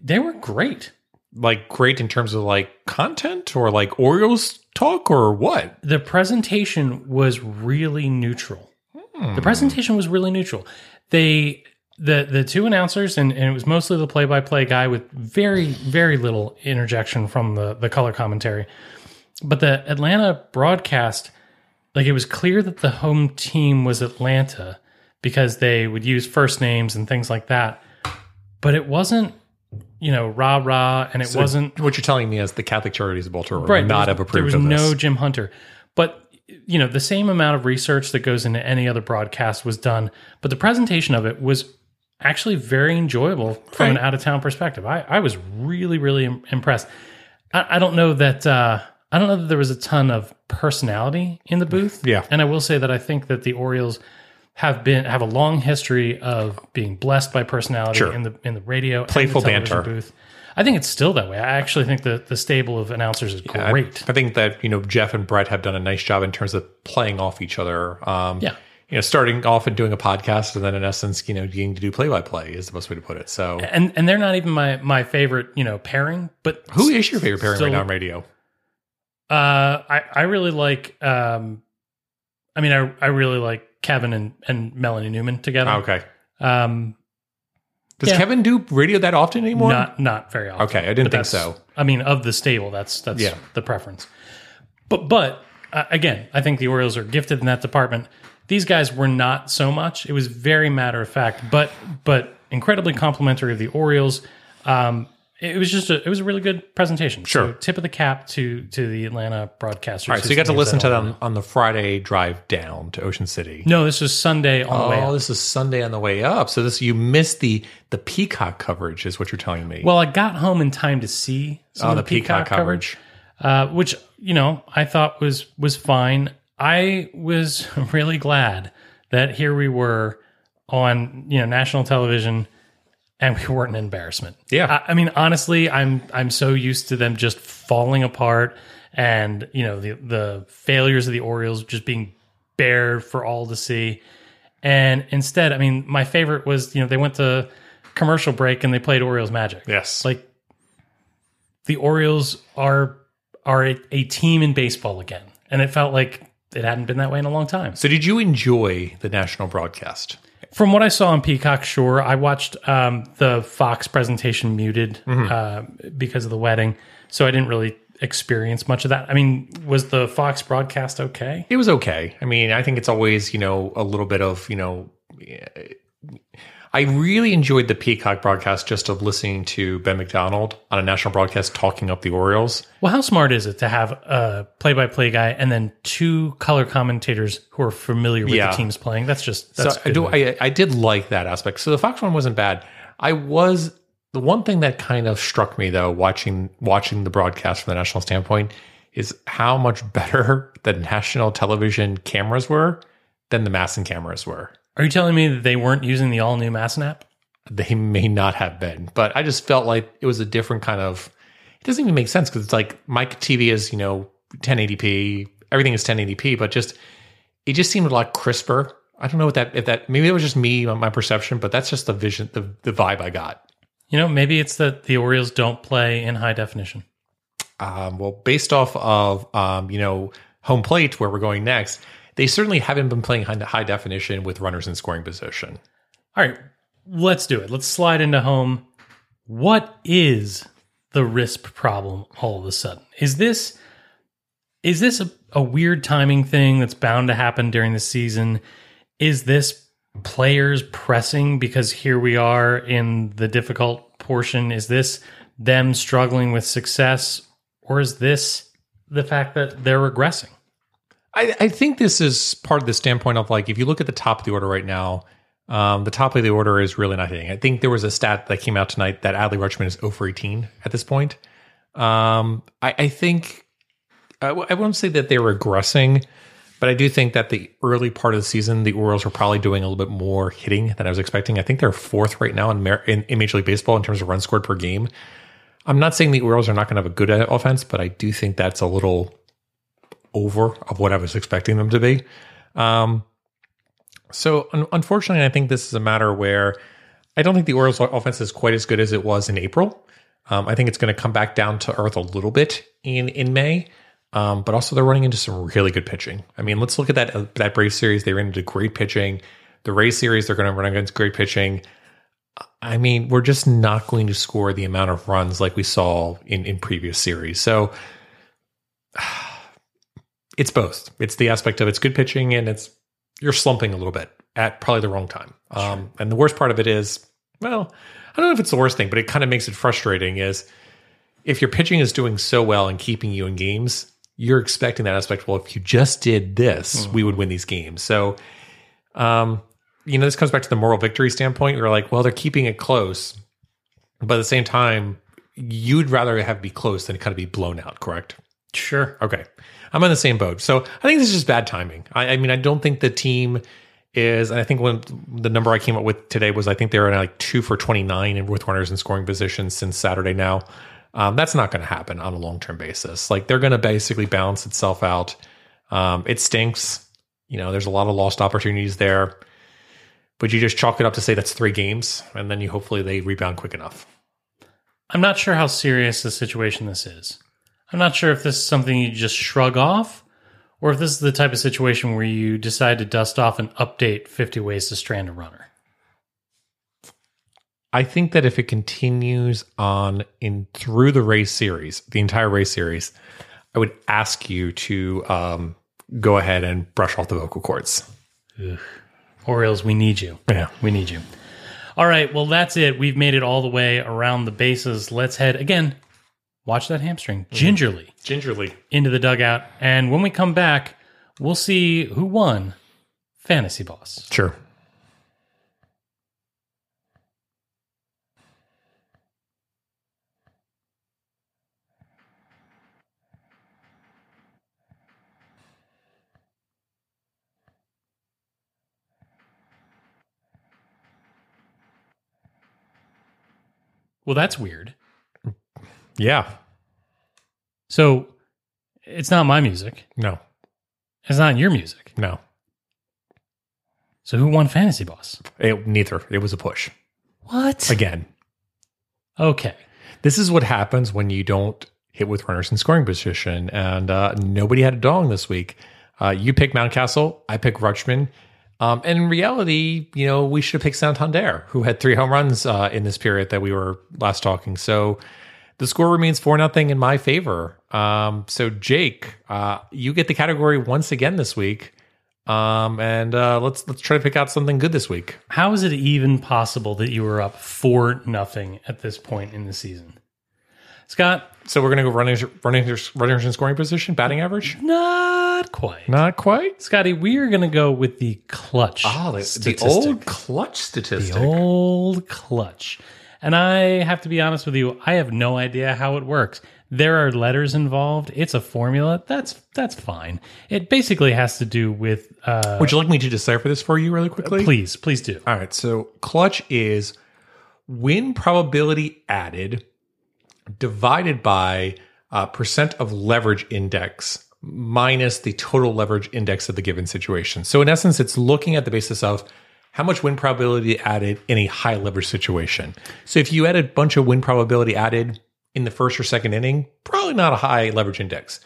they were great. Like great in terms of like content or like Orioles talk or what? The presentation was really neutral. Hmm. The presentation was really neutral. They the the two announcers and, and it was mostly the play by play guy with very very little interjection from the the color commentary. But the Atlanta broadcast, like it was clear that the home team was Atlanta because they would use first names and things like that. But it wasn't, you know, rah rah, and it wasn't What you're telling me is the Catholic Charities of Baltimore right would not have approved There was of this. no Jim Hunter, but you know the same amount of research that goes into any other broadcast was done, but the presentation of it was actually very enjoyable from an out of town perspective. I, I was really really impressed. I, I don't know that uh, I don't know that there was a ton of personality in the booth. Yeah. and I will say that I think that the Orioles have been have a long history of being blessed by personality Sure. in the in the radio and the Playful banter. booth. I think it's still that way. I actually think that the stable of announcers is I- great. I, think that you know Jeff and Brett have done a nice job in terms of playing off each other. Um, Yeah. You know, starting off and doing a podcast, and then in essence, you know, getting to do play by play is the best way to put it. So, and and they're not even my my favorite you know pairing but who is your favorite pairing still- right now on radio? uh i i really like um i mean i i really like kevin and and melanie newman together okay. um Does Yeah. Kevin do radio that often anymore? not not very often Okay, I didn't think so. i mean of the stable that's that's Yeah. the preference but but uh, again i think the orioles are gifted in that department these guys were not so much it was very matter of fact but but incredibly complimentary of the orioles um it was just a it was a really good presentation. Sure. So tip of the cap to to the Atlanta broadcasters. All right, so you got to listen to them on the Friday drive down to Ocean City. No, this was Sunday on the way Oh, this is Sunday on the way up. So this you missed the the Peacock coverage, is what you're telling me. Well, I got home in time to see some oh, of the the Peacock, coverage, uh, which you know I thought was was fine. I was *laughs* really glad that here we were on you know national television, and we *laughs* weren't an embarrassment. Yeah. I, I mean honestly, I'm I'm so used to them just falling apart, and you know the the failures of the Orioles just being bare for all to see. And instead, I mean, my favorite was you know they went to commercial break and they played Orioles Magic. yes. Like the Orioles are are a, a team in baseball again, and it felt like it hadn't been that way in a long time. so did you enjoy the national broadcast? From what I saw on Peacock, sure, I watched um, the Fox presentation muted uh, because of the wedding, so I didn't really experience much of that. I mean, was the Fox broadcast okay? It was okay. I mean, I think it's always, you know, a little bit of, you know, I really enjoyed the Peacock broadcast just of listening to Ben McDonald on a national broadcast talking up the Orioles. Well, how smart is it to have a play-by-play guy and then two color commentators who are familiar with Yeah. the teams playing? That's just that's so I do. I, I did like that aspect. So the Fox one wasn't bad. I was the one thing that kind of struck me though watching watching the broadcast from the national standpoint is how much better *laughs* the national television cameras were than the MASN cameras were. Are you telling me that they weren't using the all-new MASN app? They may not have been, but I just felt like it was a different kind of. It doesn't even make sense because it's like my TV is you know 1080p, everything is 1080p, but just it just seemed a lot crisper. I don't know what that if that maybe it was just me my perception, but that's just the vision, the the vibe I got. You know, maybe it's that the Orioles don't play in high definition. Um, well, based off of um, you know home plate where we're going next, they certainly haven't been playing high, definition with runners in scoring position. All right, let's do it. Let's slide into home. What is the RISP problem all of a sudden? Is this is this a, a weird timing thing that's bound to happen during the season? Is this players pressing because here we are in the difficult portion? Is this them struggling with success, or is this the fact that they're regressing? I, I think this is part of the standpoint of like if you look at the top of the order right now, um, the top of the order is really not hitting. I think there was a stat that came out tonight that Adley Rutschman is 0 for 18 at this point. Um, I, I think I, w- I won't say that they're regressing, but I do think that the early part of the season, the Orioles were probably doing a little bit more hitting than I was expecting. I think they're fourth right now in, Mer- in, in Major League Baseball in terms of runs scored per game. I'm not saying the Orioles are not going to have a good offense, but I do think that's a little over of what I was expecting them to be. Um, so un- unfortunately, I think this is a matter where I don't think the Orioles offense is quite as good as it was in April. Um, I think it's going to come back down to earth a little bit in in May. Um, but also they're running into some really good pitching. I mean, let's look at that uh, that Braves series. They ran into great pitching. The Rays series, they're going to run against great pitching. I mean, we're just not going to score the amount of runs like we saw in in previous series. So it's both. It's the aspect of it's good pitching and it's you're slumping a little bit at probably the wrong time. Um, and the worst part of it is, well, I don't know if it's the worst thing, but it kind of makes it frustrating. Is if your pitching is doing so well and keeping you in games, you're expecting that aspect. Well, if you just did this, we would win these games. So, um, you know, this comes back to the moral victory standpoint. You're like, well, they're keeping it close, but at the same time, you'd rather have be close than kind of be blown out. Correct? Sure. Okay. I'm on the same boat. So I think this is just bad timing. I, I mean, I don't think the team is, and I think when the number I came up with today was, I think they were like two for 29 in with runners in scoring positions since Saturday now. Um, that's not going to happen on a long term basis. Like they're going to basically balance itself out. Um, it stinks. You know, there's a lot of lost opportunities there, but you just chalk it up to say that's three games, and then you hopefully they rebound quick enough. I'm not sure how serious the situation this is. I'm not sure if this is something you just shrug off, or if this is the type of situation where you decide to dust off and update 50 ways to strand a runner. I think that if it continues on in through the race series, the entire race series, I would ask you to um, go ahead and brush off the vocal cords. Orioles, we need you. Yeah. We need you. All right, well, that's it. We've made it all the way around the bases. Let's head again. Watch that hamstring mm-hmm. gingerly Gingerly. into the dugout. And when we come back, we'll see who won Fantasy Boss. Sure. Well, that's weird. Yeah. So it's not my music. No. It's not your music. No. So who won Fantasy Boss? It, neither. It was a push. What? Again, Okay. this is what happens when you don't hit with runners in scoring position. And uh, nobody had a dong this week. Uh, you pick Mountcastle. I pick Rutschman. Um, and in reality, you know, we should have picked Santander, who had three home runs uh, in this period that we were last talking. So the score remains four nothing in my favor. Um, so Jake, uh, you get the category once again this week. Um, and uh, let's let's try to pick out something good this week. How is it even possible that you were up four nothing at this point in the season? Scott, So we're gonna go runners, runners, runners in scoring position, batting average. not quite. Not quite. Scotty, we are going to go with the clutch. Oh, the, the old clutch statistic. The old clutch. And I have to be honest with you, I have no idea how it works. There are letters involved. It's a formula. That's that's fine. It basically has to do with uh Would you like me to decipher this for you really quickly? please, please do. All right. So clutch is win probability added divided by uh, percent of leverage index minus the total leverage index of the given situation. So in essence, it's looking at the basis of how much win probability added in a high leverage situation. So if you had a bunch of win probability added in the first or second inning, probably not a high leverage index.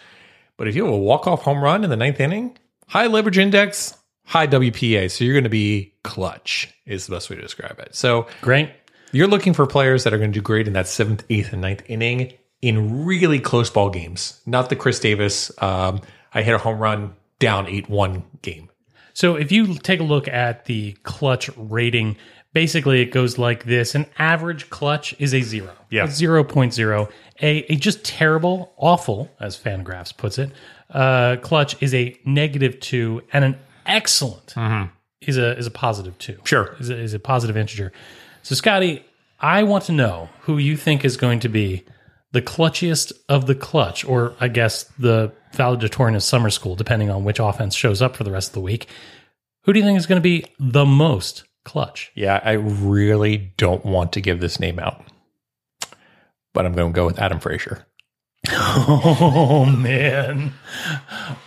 But if you have a walk off home run in the ninth inning, high leverage index, high WPA. So you're going to be clutch, is the best way to describe it. So Great. you're looking for players that are going to do great in that seventh, eighth, and ninth inning in really close ball games, not the Chris Davis, um, I hit a home run down 8 1 game. So if you take a look at the clutch rating, basically it goes like this. An average clutch is a zero. Yeah. A 0.0. A, a just terrible, awful, as Fangraphs puts it, uh, clutch is a negative two, and an excellent is a is a positive two. Sure. Is a, is a positive integer. So Scotty, I want to know who you think is going to be the clutchiest of the clutch, or I guess the valedictorian of summer school, depending on which offense shows up for the rest of the week. Who do you think is going to be the most clutch? Yeah, I really don't want to give this name out, but I'm going to go with Adam Frazier. Oh man.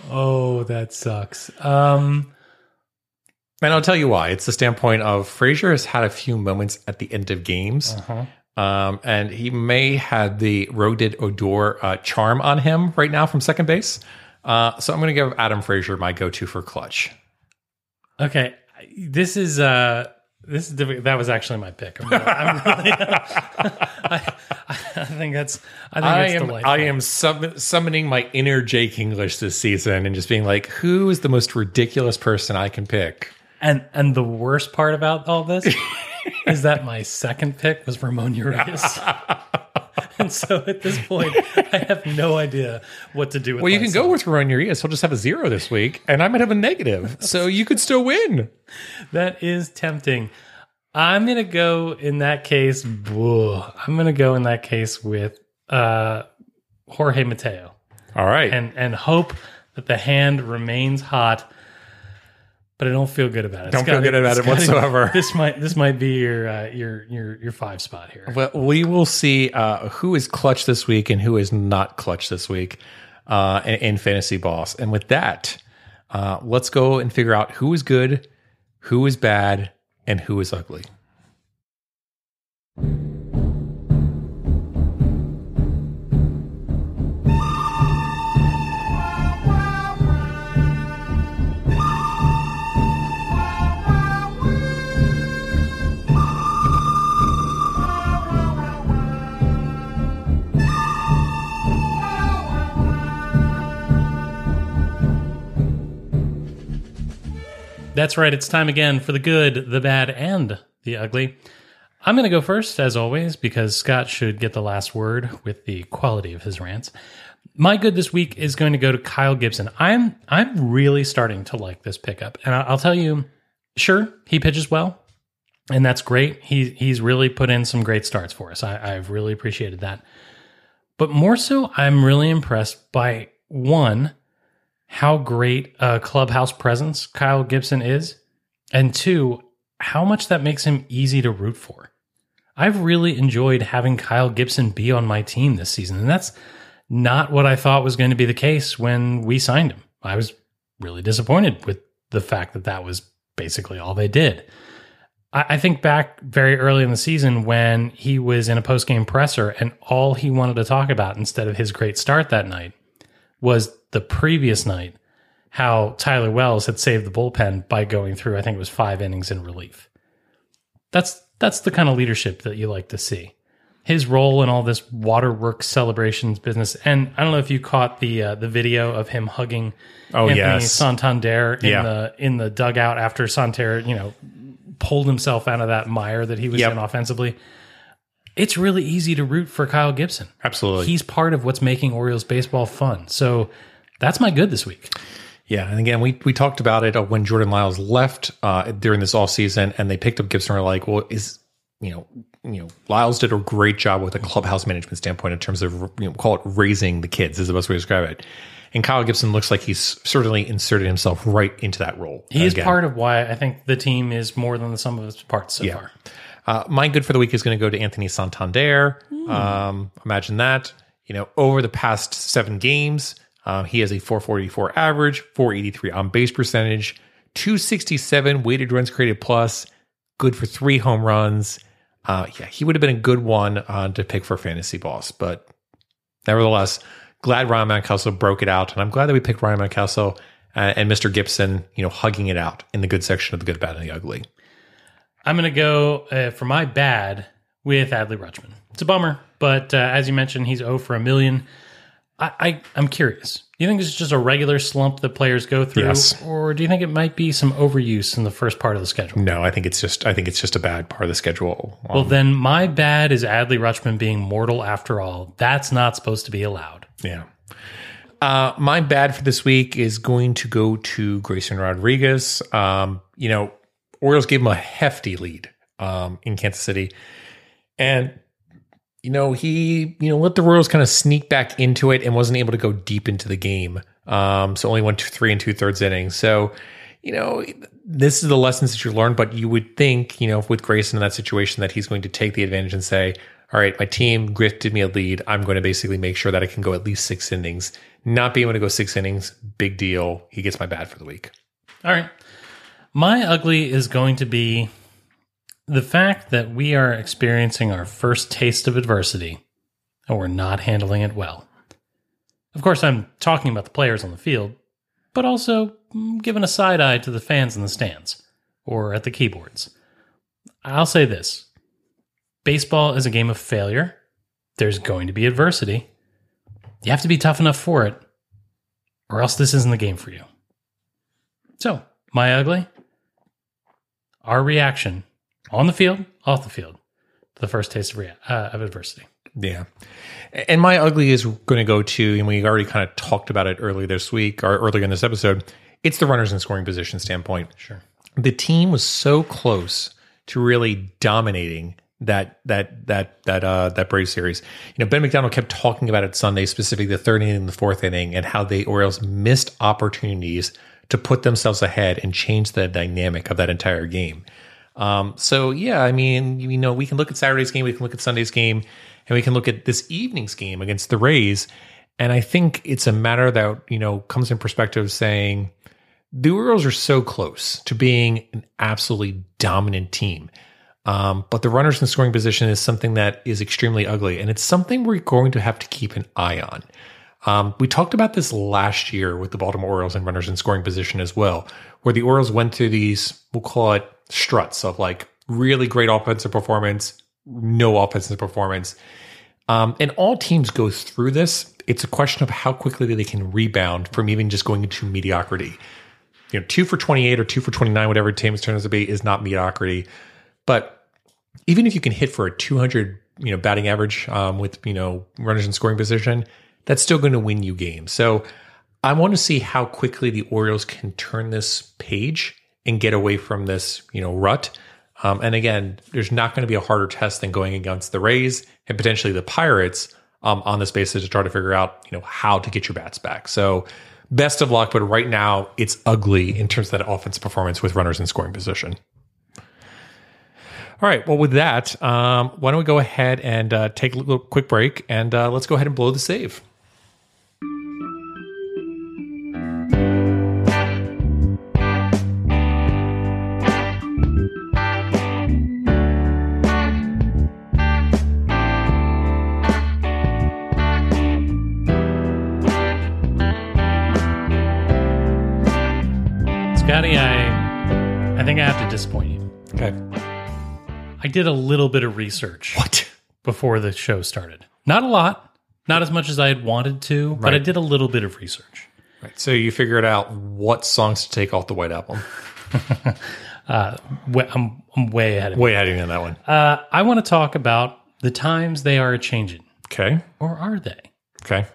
Oh, that sucks. Um And I'll tell you why. It's the standpoint of Frazier has had a few moments at the end of games. Um, and he may have the Rougned Odor uh, charm on him right now from second base. Uh, so I'm going to give Adam Frazier my go-to for clutch. okay, this is uh this is difficult. That was actually my pick. I'm really, I'm really *laughs* I, I think that's I think I am delightful. I am sum- summoning my inner Jake English this season and just being like, who is the most ridiculous person I can pick? And and the worst part about all this *laughs* is that my second pick was Ramon Urias. *laughs* and so at this point, I have no idea what to do with Well, you can go with Ron Urias. He'll just have a zero this week, and I might have a negative, so you could still win. That is tempting. I'm gonna go in that case. I'm gonna go in that case with uh, Jorge Mateo All right. and and hope that the hand remains hot. But I don't feel good about it. Don't feel good about it whatsoever. *laughs* This might this might be your uh, your your your five spot here. Well, we will see uh, who is clutch this week and who is not clutch this week uh, in, in Fantasy Boss. And with that, uh, let's go and figure out who is good, who is bad, and who is ugly. That's right. It's time again for the good, the bad, and the ugly. I'm going to go first, as always, because Scott should get the last word with the quality of his rants. My good this week is going to go to Kyle Gibson. I'm I'm really starting to like this pickup, and I'll tell you, sure, he pitches well, and that's great. He he's really put in some great starts for us. I, I've really appreciated that. But more so, I'm really impressed by one how great a clubhouse presence Kyle Gibson is, and two, how much that makes him easy to root for. I've really enjoyed having Kyle Gibson be on my team this season, and that's not what I thought was going to be the case when we signed him. I was really disappointed with the fact that that was basically all they did. I, think back very early in the season when he was in a post game presser, and all he wanted to talk about instead of his great start that night was the previous night how Tyler Wells had saved the bullpen by going through I think it was 5 innings in relief. That's that's the kind of leadership that you like to see. his role in all this waterworks celebrations business. And I don't know if you caught the uh, the video of him hugging Oh, Anthony yes. Santander in Yeah. the in the dugout after Santander, you know, pulled himself out of that mire that he was Yep. in offensively. It's really easy to root for Kyle Gibson. Absolutely. He's part of what's making Orioles baseball fun. So that's my good this week. Yeah, and again, we we talked about it uh, when Jordan Lyles left uh, during this off season, and they picked up Gibson. We're like, well, is you know, you know, Lyles did a great job with a clubhouse management standpoint in terms of you know, call it raising the kids is the best way to describe it. And Kyle Gibson looks like he's certainly inserted himself right into that role. He is again. part of why I think the team is more than the sum of its parts so far. Uh, my good for the week is going to go to Anthony Santander. Hmm. Um, imagine that. You know, over the past seven games, uh, he has a 444 average, 483 on base percentage, 267 weighted runs created plus, good for three home runs. Uh, yeah, he would have been a good one uh, to pick for fantasy boss, but nevertheless, glad Ryan Mountcastle broke it out, and I'm glad that we picked Ryan Mountcastle uh, and Mr. Gibson, you know, hugging it out in the good section of the good, bad, and the ugly. I'm going to go uh, for my bad with Adley Rutschman. It's a bummer, but uh, as you mentioned, he's 0 for a million. I, I, I'm curious. Do you think this is just a regular slump that players go through, Yes. or do you think it might be some overuse in the first part of the schedule? No, I think it's just I think it's just a bad part of the schedule. Um, Well, then my bad is Adley Rutschman being mortal after all. That's not supposed to be allowed. Yeah. Uh, my bad for this week is going to go to Grayson Rodriguez. Um, you know, Orioles gave him a hefty lead um, in Kansas City. And, you know, he, you know, let the Royals kind of sneak back into it and wasn't able to go deep into the game. Um, so only went to three and two thirds innings. So, you know, this is the lessons that you learn, but you would think, you know, with Grayson in that situation that he's going to take the advantage and say, all right, my team gifted me a lead. I'm going to basically make sure that I can go at least six innings. Not being able to go six innings, big deal. He gets my bad for the week. All right. My ugly is going to be the fact that we are experiencing our first taste of adversity and we're not handling it well. Of course, I'm talking about the players on the field, but also mm, giving a side eye to the fans in the stands or at the keyboards. I'll say this baseball is a game of failure. There's going to be adversity. You have to be tough enough for it, or else this isn't the game for you. So, my ugly, our reaction on the field, off the field, the first taste of, rea- uh, of adversity. Yeah. And my ugly is going to go to, and we already kind of talked about it earlier this week or earlier in this episode. It's the runners in scoring position standpoint. Sure. The team was so close to really dominating that that that that uh that Braves series. You know, Ben McDonald kept talking about it Sunday, specifically the third inning and the fourth inning, and how the Orioles missed opportunities to put themselves ahead and change the dynamic of that entire game. Um, so yeah, I mean, you know, we can look at Saturday's game, we can look at Sunday's game, and we can look at this evening's game against the Rays. And I think it's a matter that, you know, comes in perspective saying the Orioles are so close to being an absolutely dominant team. Um, but the runners in scoring position is something that is extremely ugly, and it's something we're going to have to keep an eye on. Um, we talked about this last year with the Baltimore Orioles and runners in scoring position as well, where the Orioles went through these, we'll call it struts of like really great offensive performance, no offensive performance. Um, and all teams go through this. It's a question of how quickly they can rebound from even just going into mediocrity. You know, two for 28 or two for 29, whatever team's turn out to be, is not mediocrity. But even if you can hit for a 200, you know, batting average um, with, you know, runners in scoring position, that's still going to win you games. So I want to see how quickly the Orioles can turn this page and get away from this, you know, rut. Um, and again, there's not going to be a harder test than going against the Rays and potentially the Pirates um, on this basis to try to figure out, you know, how to get your bats back. So best of luck, but right now it's ugly in terms of that offensive performance with runners in scoring position. All right. Well, with that, um, why don't we go ahead and uh, take a little quick break and uh, let's go ahead and blow the save. Disappoint you. Okay. I did a little bit of research What? before the show started. Not a lot, not as much as I had wanted to, but I did a little bit of research. Right. So you figured out what songs to take off the White Album. *laughs* Wa- I'm, I'm way ahead of you. Way ahead of you on that one. Uh, I want to talk about the times they are a changing, Okay. or are they? Okay.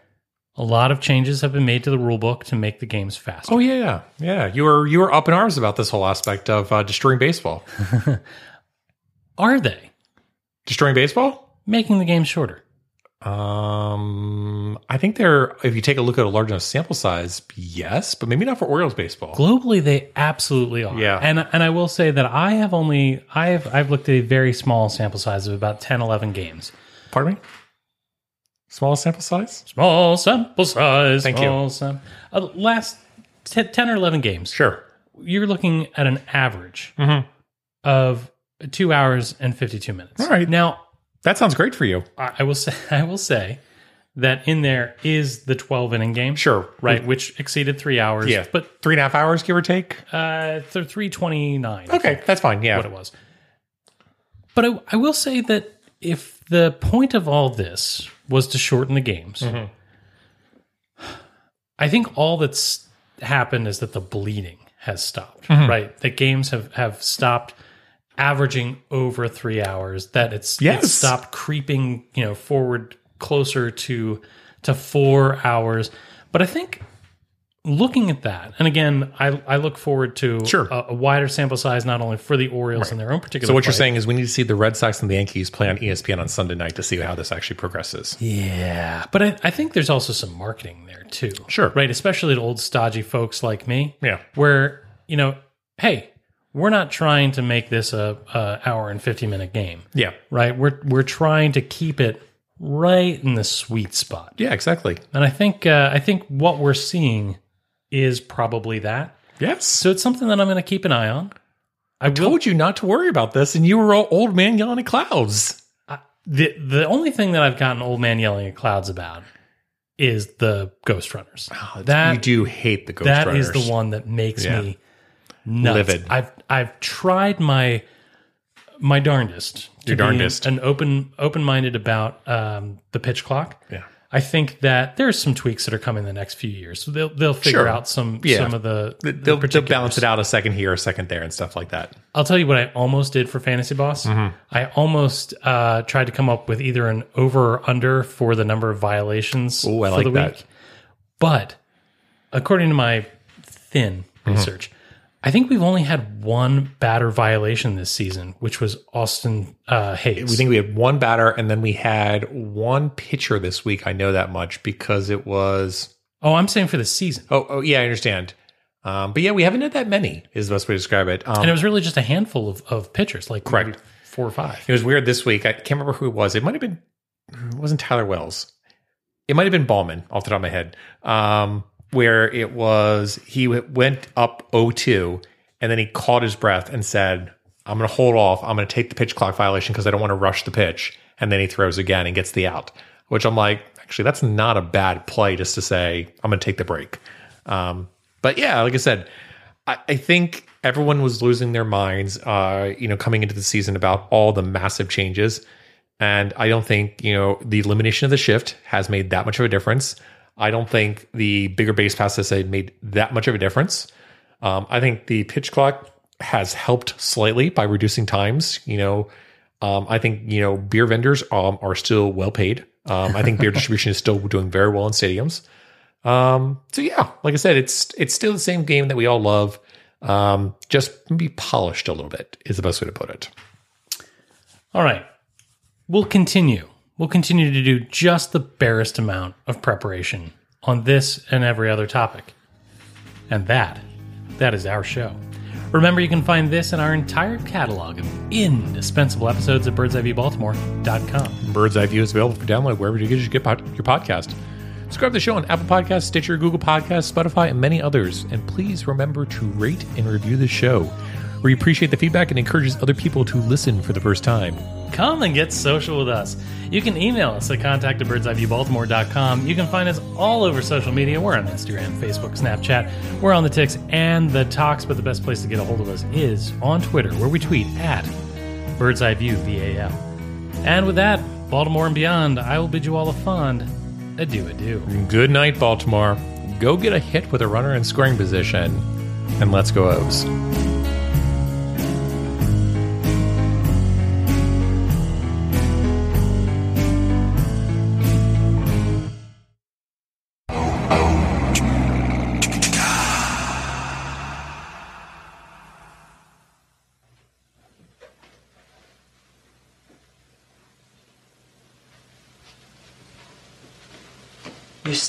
A lot of changes have been made to the rule book to make the games faster. Oh yeah, yeah, yeah. You were you were up in arms about this whole aspect of uh, destroying baseball. *laughs* Are they Destroying baseball? making the game shorter? Um, I think they're. If you take a look at a large enough sample size, yes, but maybe not for Orioles baseball. Globally, they absolutely are. Yeah. And and I will say that I have only I have I've looked at a very small sample size of about 10, 11 games. Pardon me. Small sample size. Small sample size. Thank you. Sam- uh, last t- 10 or 11 games. Sure. You're looking at an average of two hours and 52 minutes. All right. Now, That sounds great for you. I I will *laughs* say I will say that in there is the 12 inning game. Sure. Right, which exceeded three hours. Yeah, But but three and a half hours, give or take. uh, th- 329. Okay, that's fine. Yeah. what it was. But I, I will say that if the point of all this was to shorten the games, Mm-hmm. I think all that's happened is that the bleeding has stopped. Mm-hmm. Right, the games have have stopped averaging over three hours. That it's Yes. it's stopped creeping, you know, forward closer to to four hours. But I think looking at that, and again, I, I look forward to Sure. a, a wider sample size, not only for the Orioles and their own particular. So what you're saying is we need to see the Red Sox and the Yankees play on ESPN on Sunday night to see how this actually progresses. yeah, but I, I think there's also some marketing there too. Sure. right? Especially to old stodgy folks like me. Yeah. where you know, hey, we're not trying to make this a, a hour and fifty minute game. Yeah. right. We're we're trying to keep it right in the sweet spot. Yeah, exactly. And I think uh, I think what we're seeing is probably that. Yes. So it's something that I'm going to keep an eye on. I will. told you not to worry about this, and you were all old man yelling at clouds. The the only thing that I've gotten old man yelling at clouds about is the Ghost Runners. that you do hate the Ghost that Runners. is the one that makes Yeah. me nuts. Livid. I've I've tried my my darndest. to Your be darndest. An open open minded about um, the pitch clock. Yeah. I think that there's some tweaks that are coming in the next few years. So they'll they'll figure Sure. out some Yeah. some of the, the They'll, they'll balance it out a second here, a second there, and stuff like that. I'll tell you what I almost did for Fantasy Boss. Mm-hmm. I almost uh, tried to come up with either an over or under for the number of violations Ooh, for like the that. week. But according to my thin Mm-hmm. research, I think we've only had one batter violation this season, which was Austin uh, Hayes. We think we had one batter, and then we had one pitcher this week. I know that much because it was. oh, I'm saying for the season. Oh, oh yeah, I understand. Um, but yeah, we haven't had that many. Is the best way to describe it. Um, And it was really just a handful of, of pitchers, like Correct. four or five. It was weird this week. I can't remember who it was. It might have been. It wasn't Tyler Wells. It might have been Baumann off the top of my head. Um, where it was he went up 0-2 and then he caught his breath and said, "I'm going to hold off. I'm going to take the pitch clock violation because I don't want to rush the pitch." And then he throws again and gets the out. Which I'm like, actually, that's not a bad play just to say I'm going to take the break. Um, but yeah, like I said, I, I think everyone was losing their minds, uh, you know, coming into the season about all the massive changes. And I don't think, you know, the elimination of the shift has made that much of a difference. I don't think the bigger base pass made that much of a difference. Um, I think the pitch clock has helped slightly by reducing times. You know, um, I think, you know, beer vendors um, are still well paid. Um, I think beer *laughs* distribution is still doing very well in stadiums. Um, so yeah, like I said, it's it's still the same game that we all love. Um, just be polished a little bit is the best way to put it. All right. We'll continue. We'll continue to do just the barest amount of preparation on this and every other topic. And that, that is our show. Remember, you can find this and our entire catalog of indispensable episodes at birdseyeviewbaltimore.com. Bird's Eye View is available for download wherever you get your, podcast. Subscribe to the show on Apple Podcasts, Stitcher, Google Podcasts, Spotify, and many others. And please remember to rate and review the show. We appreciate the feedback and encourages other people to listen for the first time. Come and get social with us. You can email us at contact at birdseyeviewbaltimore.com. You can find us all over social media. We're on Instagram, Facebook, Snapchat. We're on the ticks and the talks, but the best place to get a hold of us is on Twitter, where we tweet at Bird's Eye View VAL. And with that, Baltimore and beyond, I will bid you all a fond adieu, adieu. Good night, Baltimore. Go get a hit with a runner in scoring position, and let's go O's.